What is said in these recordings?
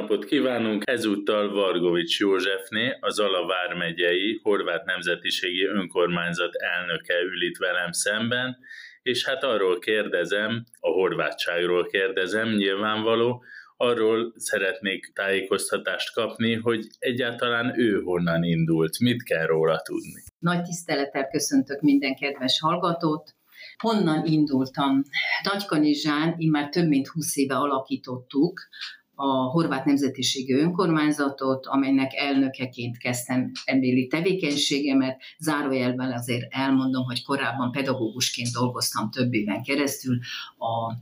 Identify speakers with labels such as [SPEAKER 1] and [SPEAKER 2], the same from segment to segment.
[SPEAKER 1] napot kívánunk! Ezúttal Vargovics Józsefné, az Ala vármegyei horvát nemzetiségi önkormányzat elnöke ül itt velem szemben, és hát arról kérdezem, a horvátságról kérdezem, nyilvánvaló, arról szeretnék tájékoztatást kapni, hogy egyáltalán ő honnan indult, mit kell róla tudni.
[SPEAKER 2] Nagy tisztelettel köszöntök minden kedves hallgatót. Honnan indultam? Nagykanizsán immár több mint 20 éve alakítottuk a horvát nemzetiségi önkormányzatot, amelynek elnökeként kezdtem ebbéli tevékenységemet. Zárójelben azért elmondom, hogy korábban pedagógusként dolgoztam több éven keresztül a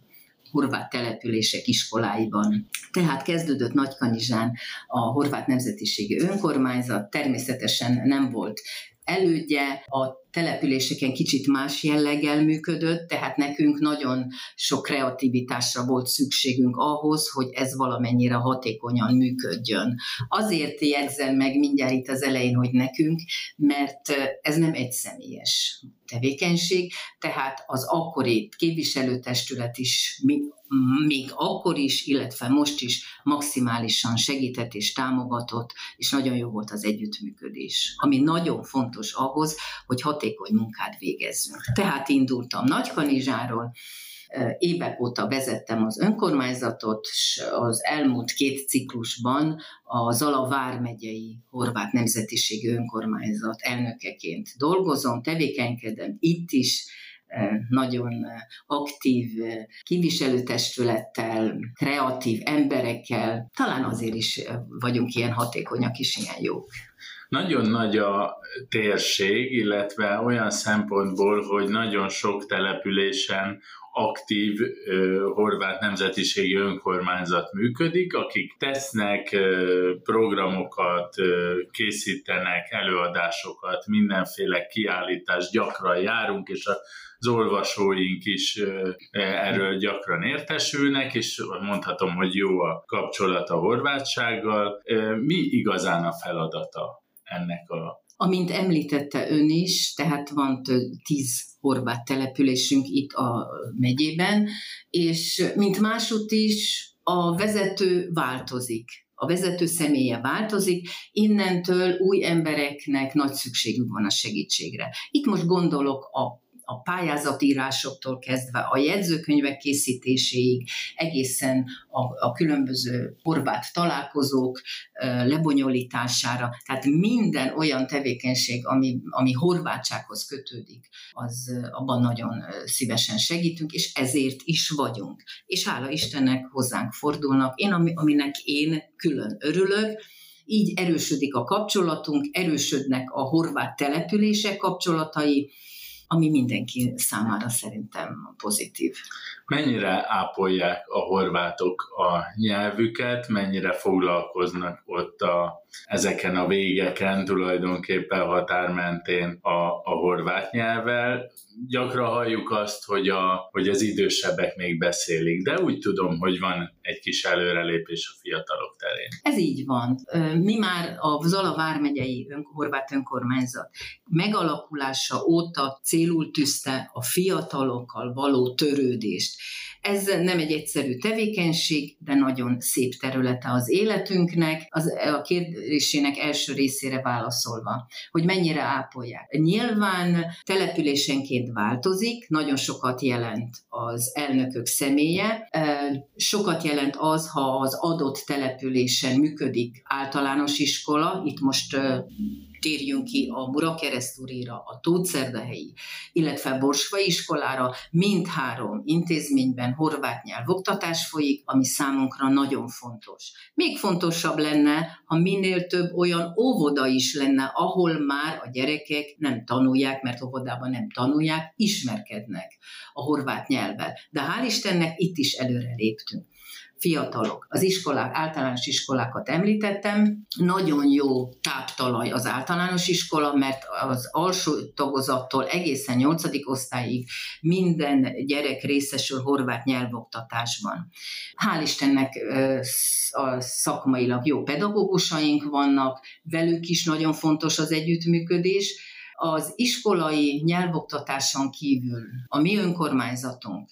[SPEAKER 2] horvát települések iskoláiban. Tehát kezdődött Nagykanizsán a horvát nemzetiségi önkormányzat, természetesen nem volt elődje a településeken kicsit más jelleggel működött, tehát nekünk nagyon sok kreativitásra volt szükségünk ahhoz, hogy ez valamennyire hatékonyan működjön. Azért jegyzem meg mindjárt itt az elején, hogy nekünk, mert ez nem egy személyes tevékenység, tehát az akkori képviselőtestület is még akkor is, illetve most is maximálisan segített és támogatott, és nagyon jó volt az együttműködés, ami nagyon fontos ahhoz, hogy hatékony munkát végezzünk. Tehát indultam Nagykanizsáról, évek óta vezettem az önkormányzatot, és az elmúlt két ciklusban a Zala vármegyei horvát nemzetiségi önkormányzat elnökeként dolgozom, tevékenykedem itt is, nagyon aktív kiviselőtestülettel, kreatív emberekkel, talán azért is vagyunk ilyen hatékonyak és ilyen jók.
[SPEAKER 1] Nagyon nagy a térség, illetve olyan szempontból, hogy nagyon sok településen aktív uh, horvát nemzetiségi önkormányzat működik, akik tesznek uh, programokat, uh, készítenek előadásokat, mindenféle kiállítást gyakran járunk, és az olvasóink is erről gyakran értesülnek, és mondhatom, hogy jó a kapcsolat a horvátsággal. Mi igazán a feladata ennek a
[SPEAKER 2] Amint említette ön is, tehát van tíz horvát településünk itt a megyében, és mint másút is a vezető változik. A vezető személye változik, innentől új embereknek nagy szükségük van a segítségre. Itt most gondolok a a pályázatírásoktól kezdve a jegyzőkönyvek készítéséig, egészen a, a különböző horvát találkozók lebonyolítására, tehát minden olyan tevékenység, ami, ami horvátsághoz kötődik, az abban nagyon szívesen segítünk, és ezért is vagyunk. És hála Istennek hozzánk fordulnak. Én, aminek én külön örülök, így erősödik a kapcsolatunk, erősödnek a horvát települések kapcsolatai, ami mindenki számára szerintem pozitív.
[SPEAKER 1] Mennyire ápolják a horvátok a nyelvüket, mennyire foglalkoznak ott a, ezeken a végeken tulajdonképpen határmentén a, a horvát nyelvvel. Gyakran halljuk azt, hogy, a, hogy az idősebbek még beszélik, de úgy tudom, hogy van egy kis előrelépés a fiatalok terén.
[SPEAKER 2] Ez így van. Mi már a Zala vármegyei ön, horvát önkormányzat megalakulása óta célul tűzte a fiatalokkal való törődést. Ez nem egy egyszerű tevékenység, de nagyon szép területe az életünknek. Az, a kérdésének első részére válaszolva, hogy mennyire ápolják. Nyilván településenként változik, nagyon sokat jelent az elnökök személye, sokat jelent az, ha az adott településen működik általános iskola, itt most térjünk ki a Murakeresztúrira, a Tótszerdahelyi, illetve Borsva iskolára, mindhárom intézményben horvát nyelvoktatás folyik, ami számunkra nagyon fontos. Még fontosabb lenne, ha minél több olyan óvoda is lenne, ahol már a gyerekek nem tanulják, mert óvodában nem tanulják, ismerkednek a horvát nyelvvel. De hál' Istennek itt is előre léptünk fiatalok. Az iskolák, általános iskolákat említettem, nagyon jó táptalaj az általános iskola, mert az alsó tagozattól egészen 8. osztályig minden gyerek részesül horvát nyelvoktatásban. Hál' Istennek a szakmailag jó pedagógusaink vannak, velük is nagyon fontos az együttműködés, az iskolai nyelvoktatáson kívül a mi önkormányzatunk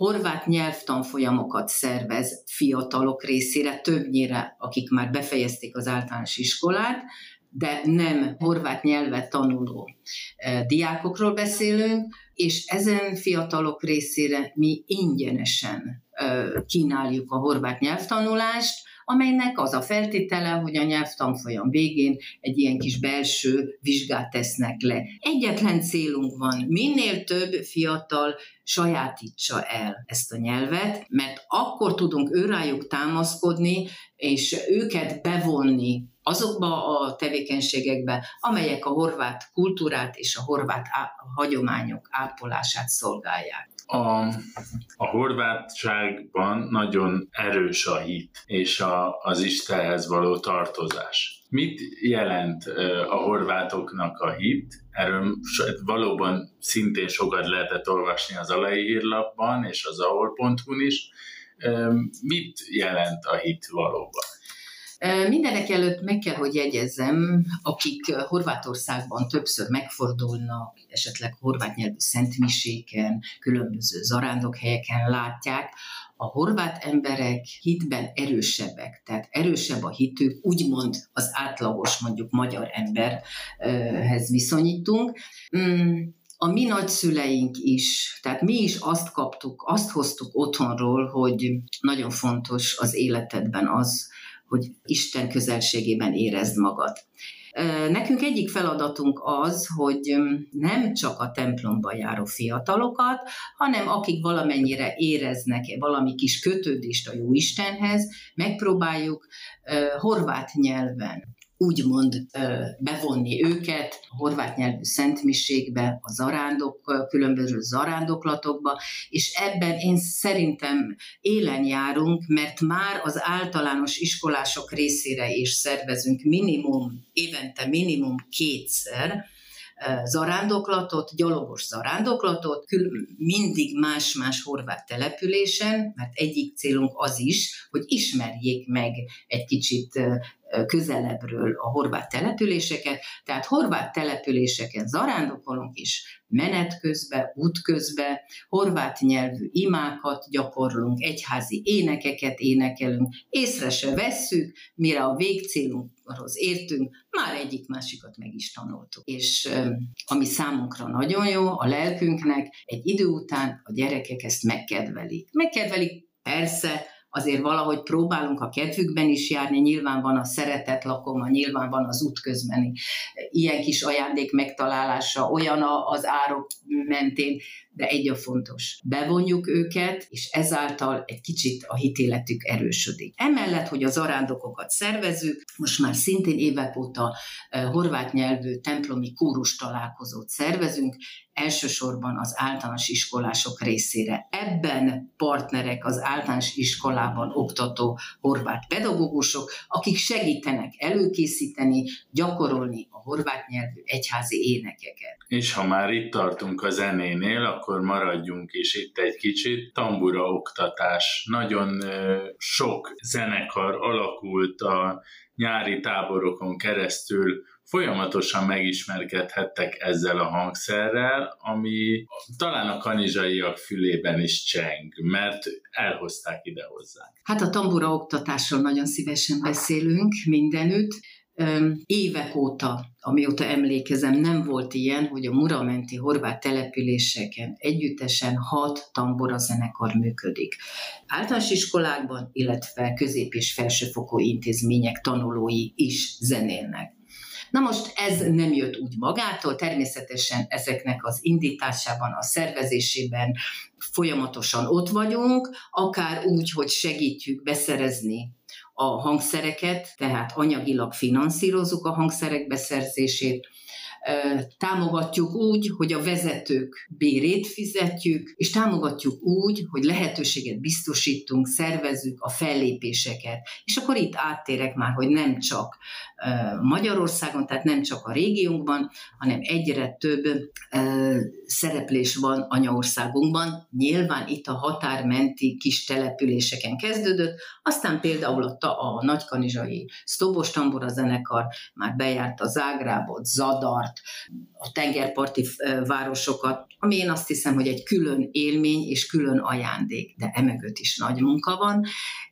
[SPEAKER 2] horvát nyelvtanfolyamokat szervez fiatalok részére, többnyire, akik már befejezték az általános iskolát, de nem horvát nyelvet tanuló e, diákokról beszélünk, és ezen fiatalok részére mi ingyenesen e, kínáljuk a horvát nyelvtanulást, amelynek az a feltétele, hogy a nyelvtanfolyam végén egy ilyen kis belső vizsgát tesznek le. Egyetlen célunk van, minél több fiatal sajátítsa el ezt a nyelvet, mert akkor tudunk őrájuk támaszkodni, és őket bevonni azokba a tevékenységekbe, amelyek a horvát kultúrát és a horvát á- hagyományok ápolását szolgálják.
[SPEAKER 1] A, a horvátságban nagyon erős a hit és a, az Istenhez való tartozás. Mit jelent a horvátoknak a hit? Erről valóban szintén sokat lehetett olvasni az alai hírlapban és az ahol.hu is. Mit jelent a hit valóban?
[SPEAKER 2] Mindenek előtt meg kell, hogy jegyezzem, akik Horvátországban többször megfordulnak, esetleg horvát nyelvű szentmiséken, különböző helyeken látják, a horvát emberek hitben erősebbek, tehát erősebb a hitük, úgymond az átlagos, mondjuk magyar emberhez viszonyítunk. Mm, a mi nagyszüleink is, tehát mi is azt kaptuk, azt hoztuk otthonról, hogy nagyon fontos az életedben az, hogy Isten közelségében érezd magad. Nekünk egyik feladatunk az, hogy nem csak a templomba járó fiatalokat, hanem akik valamennyire éreznek valami kis kötődést a jó Istenhez, megpróbáljuk horvát nyelven úgymond bevonni őket a horvát nyelvű szentmiségbe, a zarándok, különböző zarándoklatokba, és ebben én szerintem élen járunk, mert már az általános iskolások részére is szervezünk minimum, évente minimum kétszer, zarándoklatot, gyalogos zarándoklatot, mindig más-más horvát településen, mert egyik célunk az is, hogy ismerjék meg egy kicsit közelebbről a horvát településeket, tehát horvát településeken zarándokolunk is, menet közben, út közben, horvát nyelvű imákat gyakorlunk, egyházi énekeket énekelünk, észre se vesszük, mire a végcélunkhoz értünk, már egyik-másikat meg is tanultuk. És ami számunkra nagyon jó, a lelkünknek, egy idő után a gyerekek ezt megkedvelik. Megkedvelik persze, azért valahogy próbálunk a kedvükben is járni, nyilván van a szeretet lakoma, nyilván van az útközbeni ilyen kis ajándék megtalálása, olyan az árok mentén, de egy a fontos. Bevonjuk őket, és ezáltal egy kicsit a hitéletük erősödik. Emellett, hogy az arándokokat szervezünk, most már szintén évek óta horvát nyelvű templomi kórus találkozót szervezünk, elsősorban az általános iskolások részére. Ebben partnerek az általános iskolában oktató horvát pedagógusok, akik segítenek előkészíteni, gyakorolni a horvát nyelvű egyházi énekeket.
[SPEAKER 1] És ha már itt tartunk a zenénél, akkor maradjunk is itt egy kicsit. Tambura oktatás. Nagyon sok zenekar alakult a nyári táborokon keresztül folyamatosan megismerkedhettek ezzel a hangszerrel, ami talán a kanizsaiak fülében is cseng, mert elhozták ide hozzánk.
[SPEAKER 2] Hát a tambura oktatásról nagyon szívesen beszélünk mindenütt. Évek óta, amióta emlékezem, nem volt ilyen, hogy a muramenti horvát településeken együttesen hat tambora zenekar működik. Általános iskolákban, illetve közép- és felsőfokú intézmények tanulói is zenélnek. Na most ez nem jött úgy magától, természetesen ezeknek az indításában, a szervezésében folyamatosan ott vagyunk, akár úgy, hogy segítjük beszerezni a hangszereket, tehát anyagilag finanszírozzuk a hangszerek beszerzését, támogatjuk úgy, hogy a vezetők bérét fizetjük, és támogatjuk úgy, hogy lehetőséget biztosítunk, szervezzük a fellépéseket. És akkor itt áttérek már, hogy nem csak Magyarországon, tehát nem csak a régiónkban, hanem egyre több szereplés van anyaországunkban. Nyilván itt a határmenti kis településeken kezdődött, aztán például a, a nagykanizsai Sztobos Tambora zenekar már bejárt a Zágrábot, Zadart, a tengerparti városokat, ami én azt hiszem, hogy egy külön élmény és külön ajándék, de emögött is nagy munka van,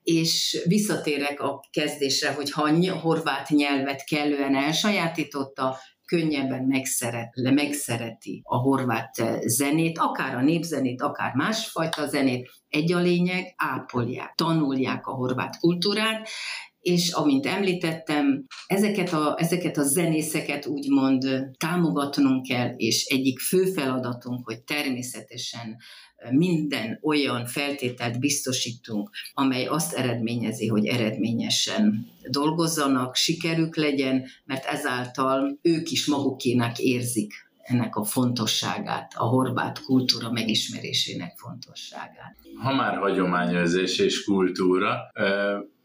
[SPEAKER 2] és visszatérek a kezdésre, hogy ha a horvát nyelvet kellően elsajátította, könnyebben megszeret, megszereti a horvát zenét, akár a népzenét, akár másfajta zenét. Egy a lényeg, ápolják, tanulják a horvát kultúrát, és amint említettem, ezeket a, ezeket a zenészeket úgymond támogatnunk kell, és egyik fő feladatunk, hogy természetesen minden olyan feltételt biztosítunk, amely azt eredményezi, hogy eredményesen dolgozzanak, sikerük legyen, mert ezáltal ők is magukének érzik ennek a fontosságát, a horvát kultúra megismerésének fontosságát.
[SPEAKER 1] Ha már hagyományőrzés és kultúra,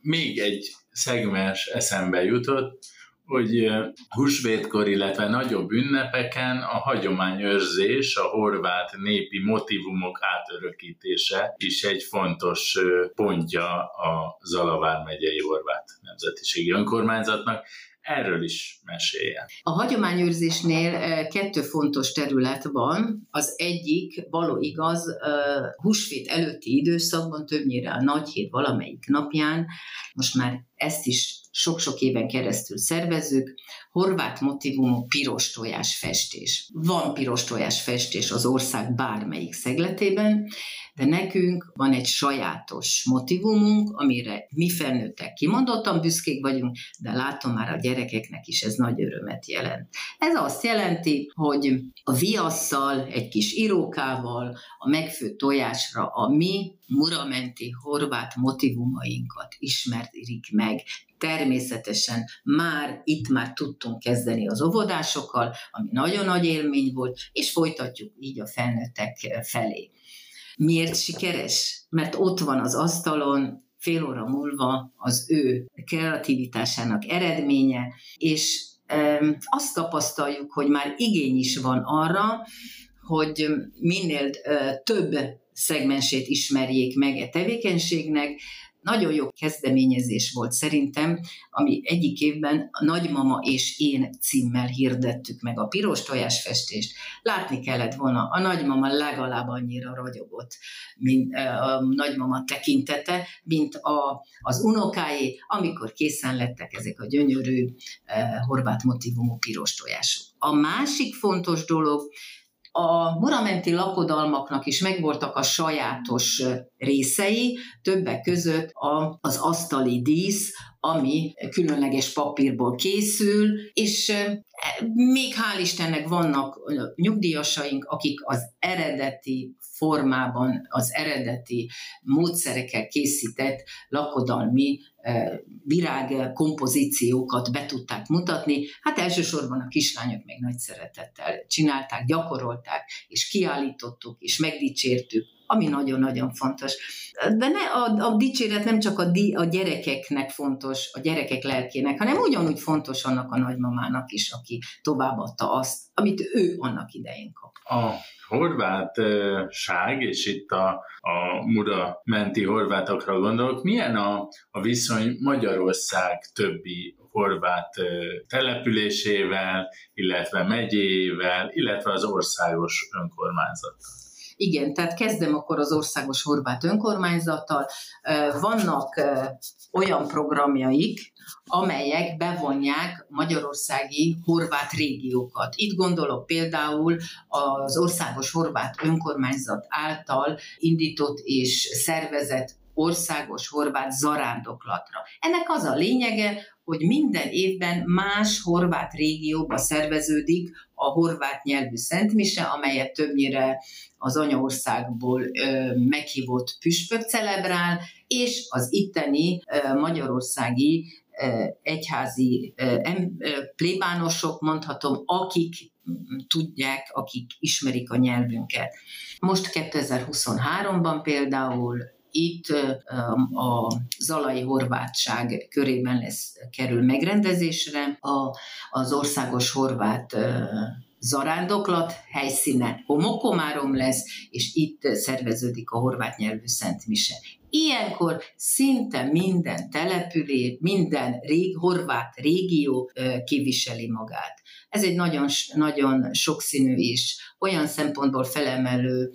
[SPEAKER 1] még egy szegmens eszembe jutott, hogy húsvétkor, illetve nagyobb ünnepeken a hagyományőrzés, a horvát népi motivumok átörökítése is egy fontos pontja a Zalavár megyei horvát nemzetiségi önkormányzatnak. Erről is meséljen.
[SPEAKER 2] A hagyományőrzésnél kettő fontos terület van. Az egyik, való igaz, húsvét előtti időszakban, többnyire a nagy hét valamelyik napján, most már ezt is sok-sok éven keresztül szervezzük, horvát motivumú piros tojás festés. Van piros tojás festés az ország bármelyik szegletében, de nekünk van egy sajátos motivumunk, amire mi felnőttek kimondottan büszkék vagyunk, de látom már a gyerekeknek is ez nagy örömet jelent. Ez azt jelenti, hogy a viasszal, egy kis írókával, a megfőtt tojásra a mi muramenti horvát motivumainkat ismerik meg, természetesen már itt már tudtunk kezdeni az óvodásokkal, ami nagyon nagy élmény volt, és folytatjuk így a felnőttek felé. Miért sikeres? Mert ott van az asztalon, fél óra múlva az ő kreativitásának eredménye, és azt tapasztaljuk, hogy már igény is van arra, hogy minél e, több szegmensét ismerjék meg a e tevékenységnek, nagyon jó kezdeményezés volt szerintem, ami egyik évben a Nagymama és én címmel hirdettük meg a piros tojásfestést. Látni kellett volna, a nagymama legalább annyira ragyogott, mint a nagymama tekintete, mint a, az unokáé, amikor készen lettek ezek a gyönyörű eh, horvát motivumú piros tojások. A másik fontos dolog, a muramenti lakodalmaknak is megvoltak a sajátos részei, többek között a, az asztali dísz, ami különleges papírból készül, és e, még hál' Istennek vannak nyugdíjasaink, akik az eredeti formában, az eredeti módszerekkel készített lakodalmi virág kompozíciókat be tudták mutatni. Hát elsősorban a kislányok még nagy szeretettel csinálták, gyakorolták, és kiállítottuk, és megdicsértük, ami nagyon-nagyon fontos. De ne, a, a dicséret nem csak a, di, a gyerekeknek fontos, a gyerekek lelkének, hanem ugyanúgy fontos annak a nagymamának is, aki továbbadta azt, amit ő annak idején kap.
[SPEAKER 1] A horvátság, és itt a, a Mura menti horvátokra gondolok, milyen a, a viszony Magyarország többi horvát településével, illetve megyével, illetve az országos önkormányzattal?
[SPEAKER 2] Igen, tehát kezdem akkor az országos horvát önkormányzattal. Vannak olyan programjaik, amelyek bevonják magyarországi horvát régiókat. Itt gondolok például az országos horvát önkormányzat által indított és szervezett országos horvát zarándoklatra. Ennek az a lényege, hogy minden évben más horvát régióba szerveződik a horvát nyelvű szentmise, amelyet többnyire az anyaországból ö, meghívott püspök celebrál, és az itteni ö, magyarországi ö, egyházi ö, ö, plébánosok, mondhatom, akik tudják, akik ismerik a nyelvünket. Most 2023-ban például itt a Zalai Horvátság körében lesz, kerül megrendezésre a, az országos horvát zarándoklat helyszíne Homokomárom lesz, és itt szerveződik a horvát nyelvű Szent Mise. Ilyenkor szinte minden település, minden rég, horvát régió képviseli magát. Ez egy nagyon, nagyon sokszínű és olyan szempontból felemelő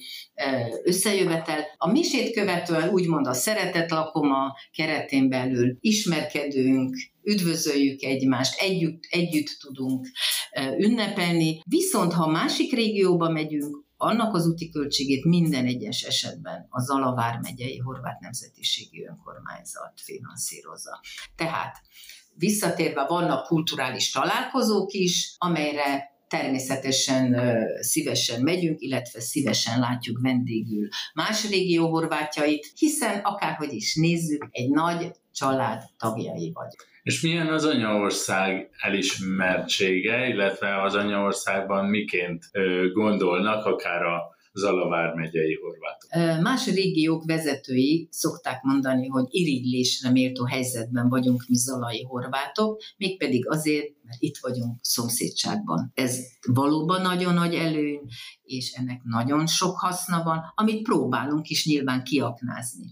[SPEAKER 2] összejövetel. A misét követően úgymond a szeretet lakoma keretén belül ismerkedünk, üdvözöljük egymást, együtt, együtt tudunk ünnepelni. Viszont ha másik régióba megyünk, annak az úti költségét minden egyes esetben a Zalavár megyei horvát nemzetiségi önkormányzat finanszírozza. Tehát visszatérve vannak kulturális találkozók is, amelyre természetesen szívesen megyünk, illetve szívesen látjuk vendégül más régió horvátjait, hiszen akárhogy is nézzük, egy nagy család tagjai vagyunk.
[SPEAKER 1] És milyen az anyaország elismertsége, illetve az anyaországban miként gondolnak, akár a Zalavár megyei horvátok.
[SPEAKER 2] Más régiók vezetői szokták mondani, hogy irigylésre méltó helyzetben vagyunk mi zalai horvátok, mégpedig azért, mert itt vagyunk szomszédságban. Ez valóban nagyon nagy előny, és ennek nagyon sok haszna van, amit próbálunk is nyilván kiaknázni.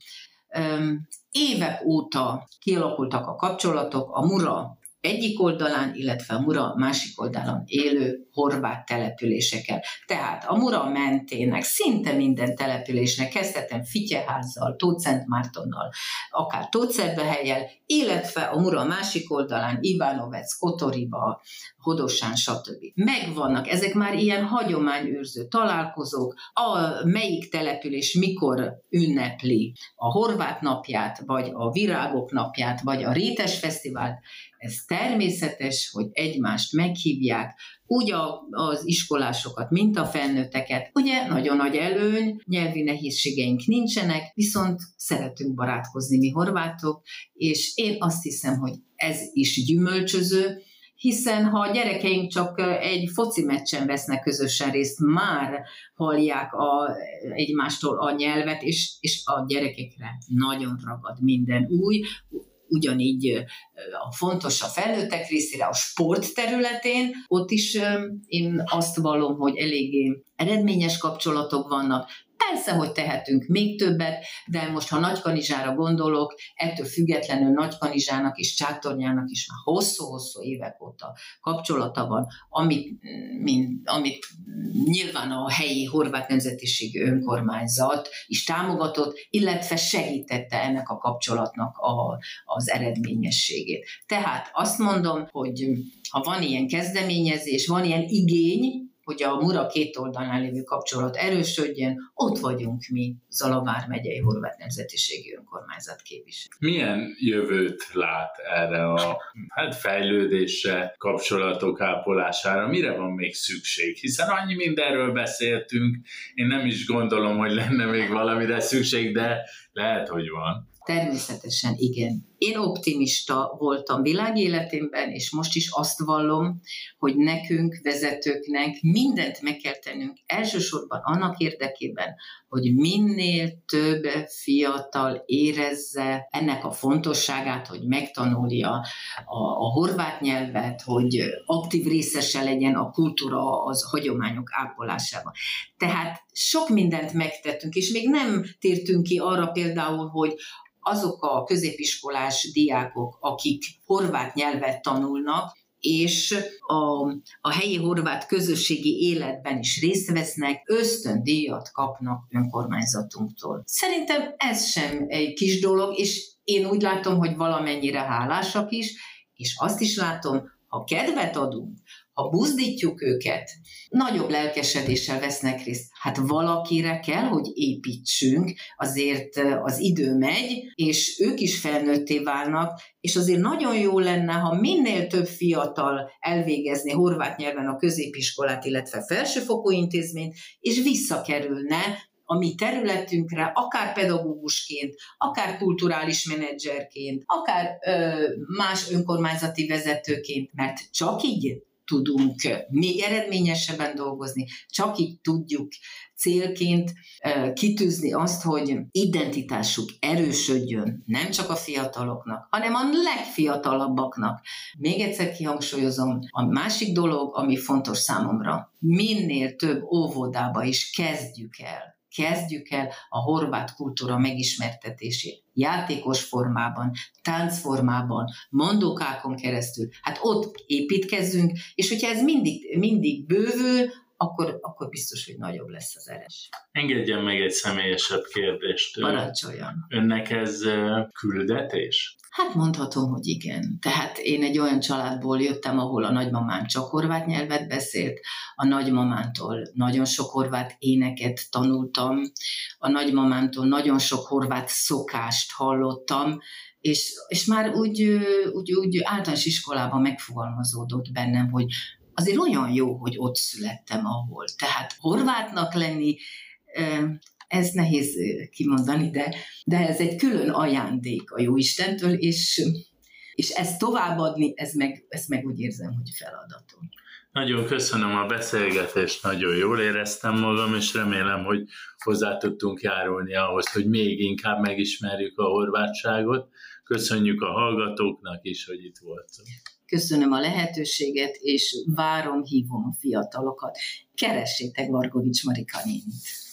[SPEAKER 2] Évek óta kialakultak a kapcsolatok, a Mura egyik oldalán, illetve a Mura másik oldalon élő horvát településekkel. Tehát a Mura mentének szinte minden településnek, kezdhetem Fityeházzal, Tócent Mártonnal, akár Tóczerdehelyel, illetve a Mura másik oldalán Ivánovec, Kotoriba, Hodosán, stb. Megvannak, ezek már ilyen hagyományőrző találkozók, a melyik település mikor ünnepli a horvát napját, vagy a virágok napját, vagy a rétes fesztivált, ez természetes, hogy egymást meghívják, úgy a, az iskolásokat, mint a felnőtteket. Ugye nagyon nagy előny, nyelvi nehézségeink nincsenek, viszont szeretünk barátkozni mi horvátok, és én azt hiszem, hogy ez is gyümölcsöző, hiszen ha a gyerekeink csak egy foci meccsen vesznek közösen részt, már hallják a, egymástól a nyelvet, és, és a gyerekekre nagyon ragad minden új, ugyanígy fontos a felnőttek részére a sport területén, ott is én azt vallom, hogy eléggé eredményes kapcsolatok vannak, Persze, hogy tehetünk még többet, de most, ha Nagykanizsára gondolok, ettől függetlenül Nagykanizsának és Csátornyának is már hosszú-hosszú évek óta kapcsolata van, amit, mint, amit nyilván a helyi horvát nemzetiségű önkormányzat is támogatott, illetve segítette ennek a kapcsolatnak a, az eredményességét. Tehát azt mondom, hogy ha van ilyen kezdeményezés, van ilyen igény, hogy a Mura két oldalán lévő kapcsolat erősödjön, ott vagyunk mi, Zalavár megyei horvát nemzetiségi önkormányzat képviselő.
[SPEAKER 1] Milyen jövőt lát erre a hát fejlődésre, kapcsolatok ápolására? Mire van még szükség? Hiszen annyi mindenről beszéltünk, én nem is gondolom, hogy lenne még valamire szükség, de lehet, hogy van.
[SPEAKER 2] Természetesen igen. Én optimista voltam világéletemben, és most is azt vallom, hogy nekünk, vezetőknek mindent meg kell tennünk elsősorban annak érdekében, hogy minél több fiatal érezze ennek a fontosságát, hogy megtanulja a, a horvát nyelvet, hogy aktív részese legyen a kultúra, az hagyományok ápolásában. Tehát sok mindent megtettünk, és még nem tértünk ki arra például, hogy azok a középiskolás diákok, akik horvát nyelvet tanulnak, és a, a helyi horvát közösségi életben is részt vesznek, ösztöndíjat kapnak önkormányzatunktól. Szerintem ez sem egy kis dolog, és én úgy látom, hogy valamennyire hálásak is, és azt is látom, ha kedvet adunk, ha buzdítjuk őket, nagyobb lelkesedéssel vesznek részt. Hát valakire kell, hogy építsünk, azért az idő megy, és ők is felnőtté válnak, és azért nagyon jó lenne, ha minél több fiatal elvégezni horvát nyelven a középiskolát, illetve felsőfokú intézményt, és visszakerülne a mi területünkre, akár pedagógusként, akár kulturális menedzserként, akár ö, más önkormányzati vezetőként, mert csak így tudunk még eredményesebben dolgozni, csak így tudjuk célként kitűzni azt, hogy identitásuk erősödjön nem csak a fiataloknak, hanem a legfiatalabbaknak. Még egyszer kihangsúlyozom, a másik dolog, ami fontos számomra, minél több óvodába is kezdjük el kezdjük el a horvát kultúra megismertetését játékos formában, táncformában, mondókákon keresztül. Hát ott építkezzünk, és hogyha ez mindig, mindig bővül, akkor, akkor biztos, hogy nagyobb lesz az eres.
[SPEAKER 1] Engedjen meg egy személyesebb kérdést.
[SPEAKER 2] Parancsoljon.
[SPEAKER 1] Önnek ez küldetés?
[SPEAKER 2] Hát mondhatom, hogy igen. Tehát én egy olyan családból jöttem, ahol a nagymamám csak horvát nyelvet beszélt, a nagymamántól nagyon sok horvát éneket tanultam, a nagymamámtól nagyon sok horvát szokást hallottam, és, és már úgy, úgy, úgy általános iskolában megfogalmazódott bennem, hogy azért olyan jó, hogy ott születtem, ahol. Tehát horvátnak lenni, ez nehéz kimondani, de, de ez egy külön ajándék a Jóistentől, és, és ezt továbbadni, ez meg, ezt meg úgy érzem, hogy feladatom.
[SPEAKER 1] Nagyon köszönöm a beszélgetést, nagyon jól éreztem magam, és remélem, hogy hozzá tudtunk járulni ahhoz, hogy még inkább megismerjük a horvátságot. Köszönjük a hallgatóknak is, hogy itt voltunk.
[SPEAKER 2] Köszönöm a lehetőséget, és várom, hívom a fiatalokat. Keressétek Vargovics Marika nénit.